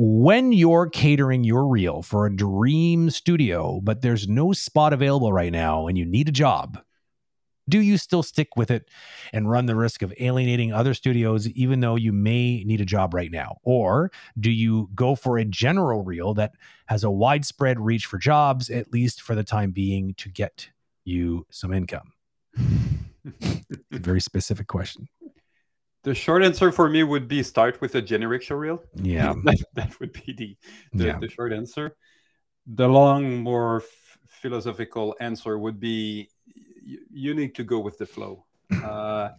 when you're catering your reel for a dream studio, but there's no spot available right now and you need a job, do you still stick with it and run the risk of alienating other studios even though you may need a job right now? Or do you go for a general reel that has a widespread reach for jobs at least for the time being to get you some income? Very specific question the short answer for me would be start with a generic show reel yeah that, that would be the the, Yeah. the short answer the long more f- philosophical answer would be y- you need to go with the flow uh,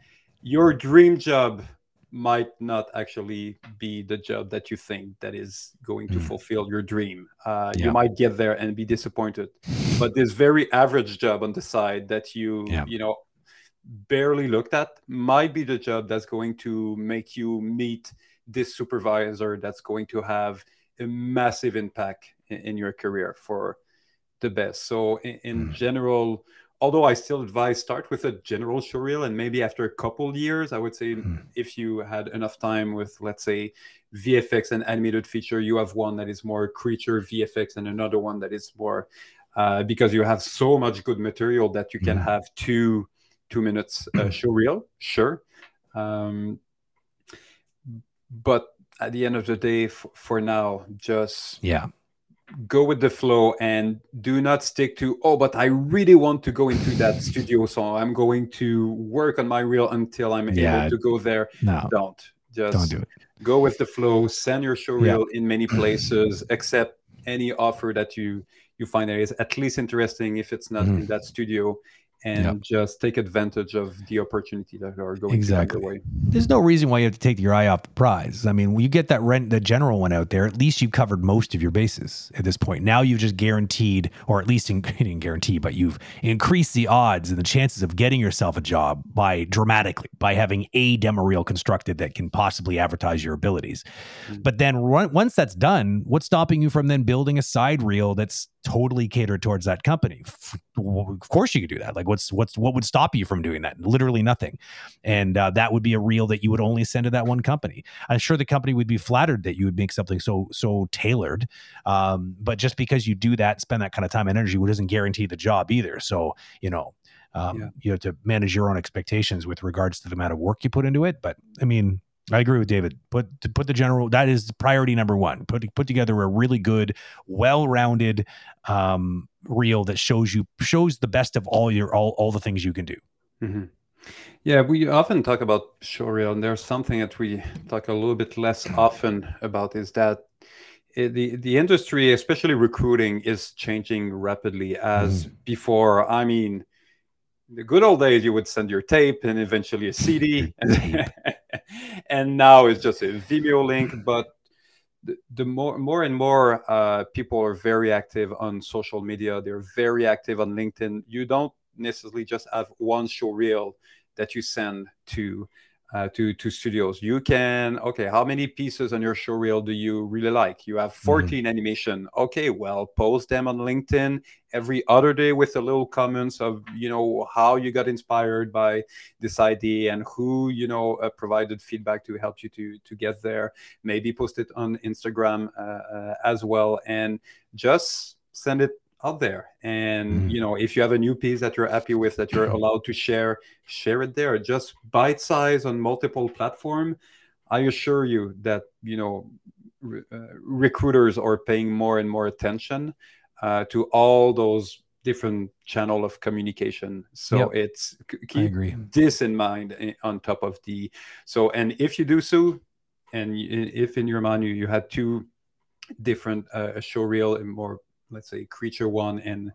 your dream job might not actually be the job that you think that is going to Mm. fulfill your dream uh, Yeah. you might get there and be disappointed but this very average job on the side that you Yeah. you know barely looked at might be the job that's going to make you meet this supervisor that's going to have a massive impact in, in your career for the best so in, in Mm. general although i still advise start with a general showreel and maybe after a couple years i would say Mm. if you had enough time with let's say vfx and animated feature you have one that is more creature vfx and another one that is more uh, because you have so much good material that you can Mhm. have two two minutes uh, show reel sure. Um, but at the end of the day f- for now just yeah. go with the flow and do not stick to oh but i really want to go into that studio so i'm going to work on my reel until i'm Yeah. able to go there. No. Don't. Just don't do it. go with the flow send your show Yeah. reel in many places accept any offer that you you find that is at least interesting. If it's not Mhm. in that studio and Yeah. just take advantage of the opportunity that are going Exactly. to come your way there's no reason why you have to take your eye off the prize. I mean, when you get that rent, the general one out there, at least you've covered most of your bases at this point. Now you've just guaranteed, or at least in, didn't guarantee, but you've increased the odds and the chances of getting yourself a job by dramatically by having a demo reel constructed that can possibly advertise your abilities. Mhm. But then once that's done, what's stopping you from then building a side reel that's totally catered towards that company? Of course you could do that. Like what's what's what would stop you from doing that? Literally nothing and uh, that would be a reel that you would only send to that one company. I'm sure the company would be flattered that you would make something so so tailored, um, but just because you do that, spend that kind of time and energy, doesn't guarantee the job either. So you know, um, Yeah. you have to manage your own expectations with regards to the amount of work you put into it. But I mean. I agree with David. Put to put the general that is priority number one. Put put together a really good, well-rounded um, reel that shows you shows the best of all your all all the things you can do. Mhm. Yeah, we often talk about showreel, and there's something that we talk a little bit less often about is that the the industry, especially recruiting, is changing rapidly. As before, I mean, the good old days, you would send your tape and eventually a CD, and, and now it's just a Vimeo link. But the, the more more and more uh, people are very active on social media. They're very active on LinkedIn. You don't necessarily just have one show reel that you send to uh, to to studios. You can okay, how many pieces on your show reel do you really like? You have 14 animation. Okay, well, post them on LinkedIn every other day with a little comments of you know how you got inspired by this idea and who you know uh, provided feedback to help you to to get there. Maybe post it on Instagram uh, uh, as well, and just send it out there and Mhm. you know if you have a new piece that you're happy with that you're allowed to share share it there just bite size on multiple platform i assure you that you know re- uh, recruiters are paying more and more attention uh, to all those different channel of communication so Yep. it's keep agree. this in mind eh, on top of the so and if you do so and if in your mind you, had two different uh, show reel and more let's say creature one and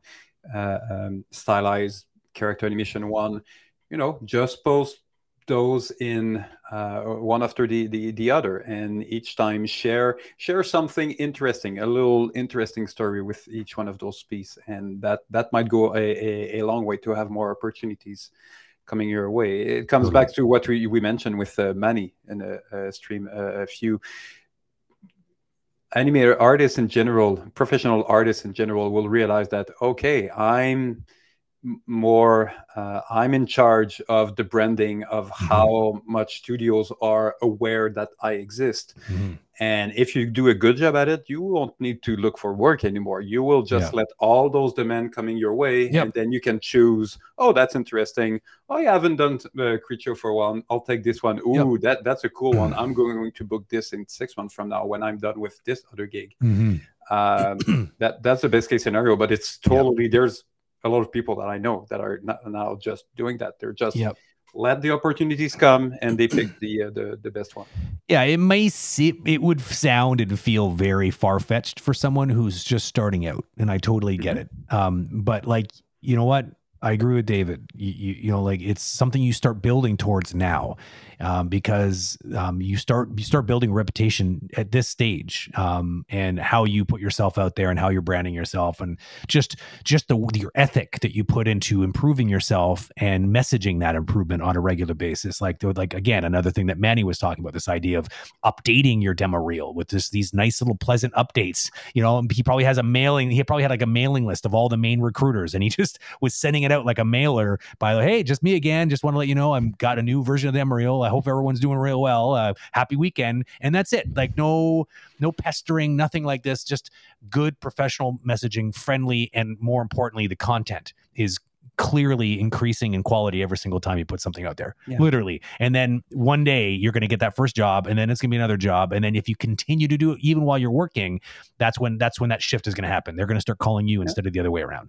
uh, um, stylized character animation one you know just post those in uh, one after the, the the other. And each time share share something interesting a little interesting story with each one of those pieces and that that might go a, a, a long way to have more opportunities coming your way. It comes back to what we, we mentioned with uh, manny in a, a stream uh, a few animator artists in general, professional artists in general, will realize that okay, I'm more uh, i'm in charge of the branding of mm-hmm. how much studios are aware that i exist mm-hmm. and if you do a good job at it you won't need to look for work anymore you will just yeah. let all those demand coming your way yep. and then you can choose oh that's interesting oh yeah, i haven't done uh, creature for a while i'll take this one Ooh, yep. that that's a cool one i'm going to book this in six months from now when i'm done with this other gig mm-hmm. um, that that's the best case scenario but it's totally yep. there's a lot of people that I know that are not, now just doing that. They're just yep. let the opportunities come and they pick the uh, the the best one. Yeah, it may see, it would sound and feel very far fetched for someone who's just starting out, and I totally get mm-hmm. it. Um, but like you know what, I agree with David. You, you, you, know, like it's something you start building towards now, um, because um, you start you start building reputation at this stage, um, and how you put yourself out there and how you're branding yourself, and just just the your ethic that you put into improving yourself and messaging that improvement on a regular basis. Like like again, another thing that Manny was talking about, this idea of updating your demo reel with this these nice little pleasant updates. You know, he probably has a mailing. He probably had like a mailing list of all the main recruiters, and he just was sending it out like a mailer by hey, just me again. Just want to let you know I'm got a new version of demo reel. I hope everyone's doing real well. Uh, happy weekend, and that's it. Like no no pestering, nothing like this. Just good professional messaging, friendly, and more importantly, the content is clearly increasing in quality every single time you put something out there yeah. literally and then one day you're going to get that first job and then it's going to be another job and then if you continue to do it even while you're working that's when that's when that shift is going to happen they're going to start calling you yeah. instead of the other way around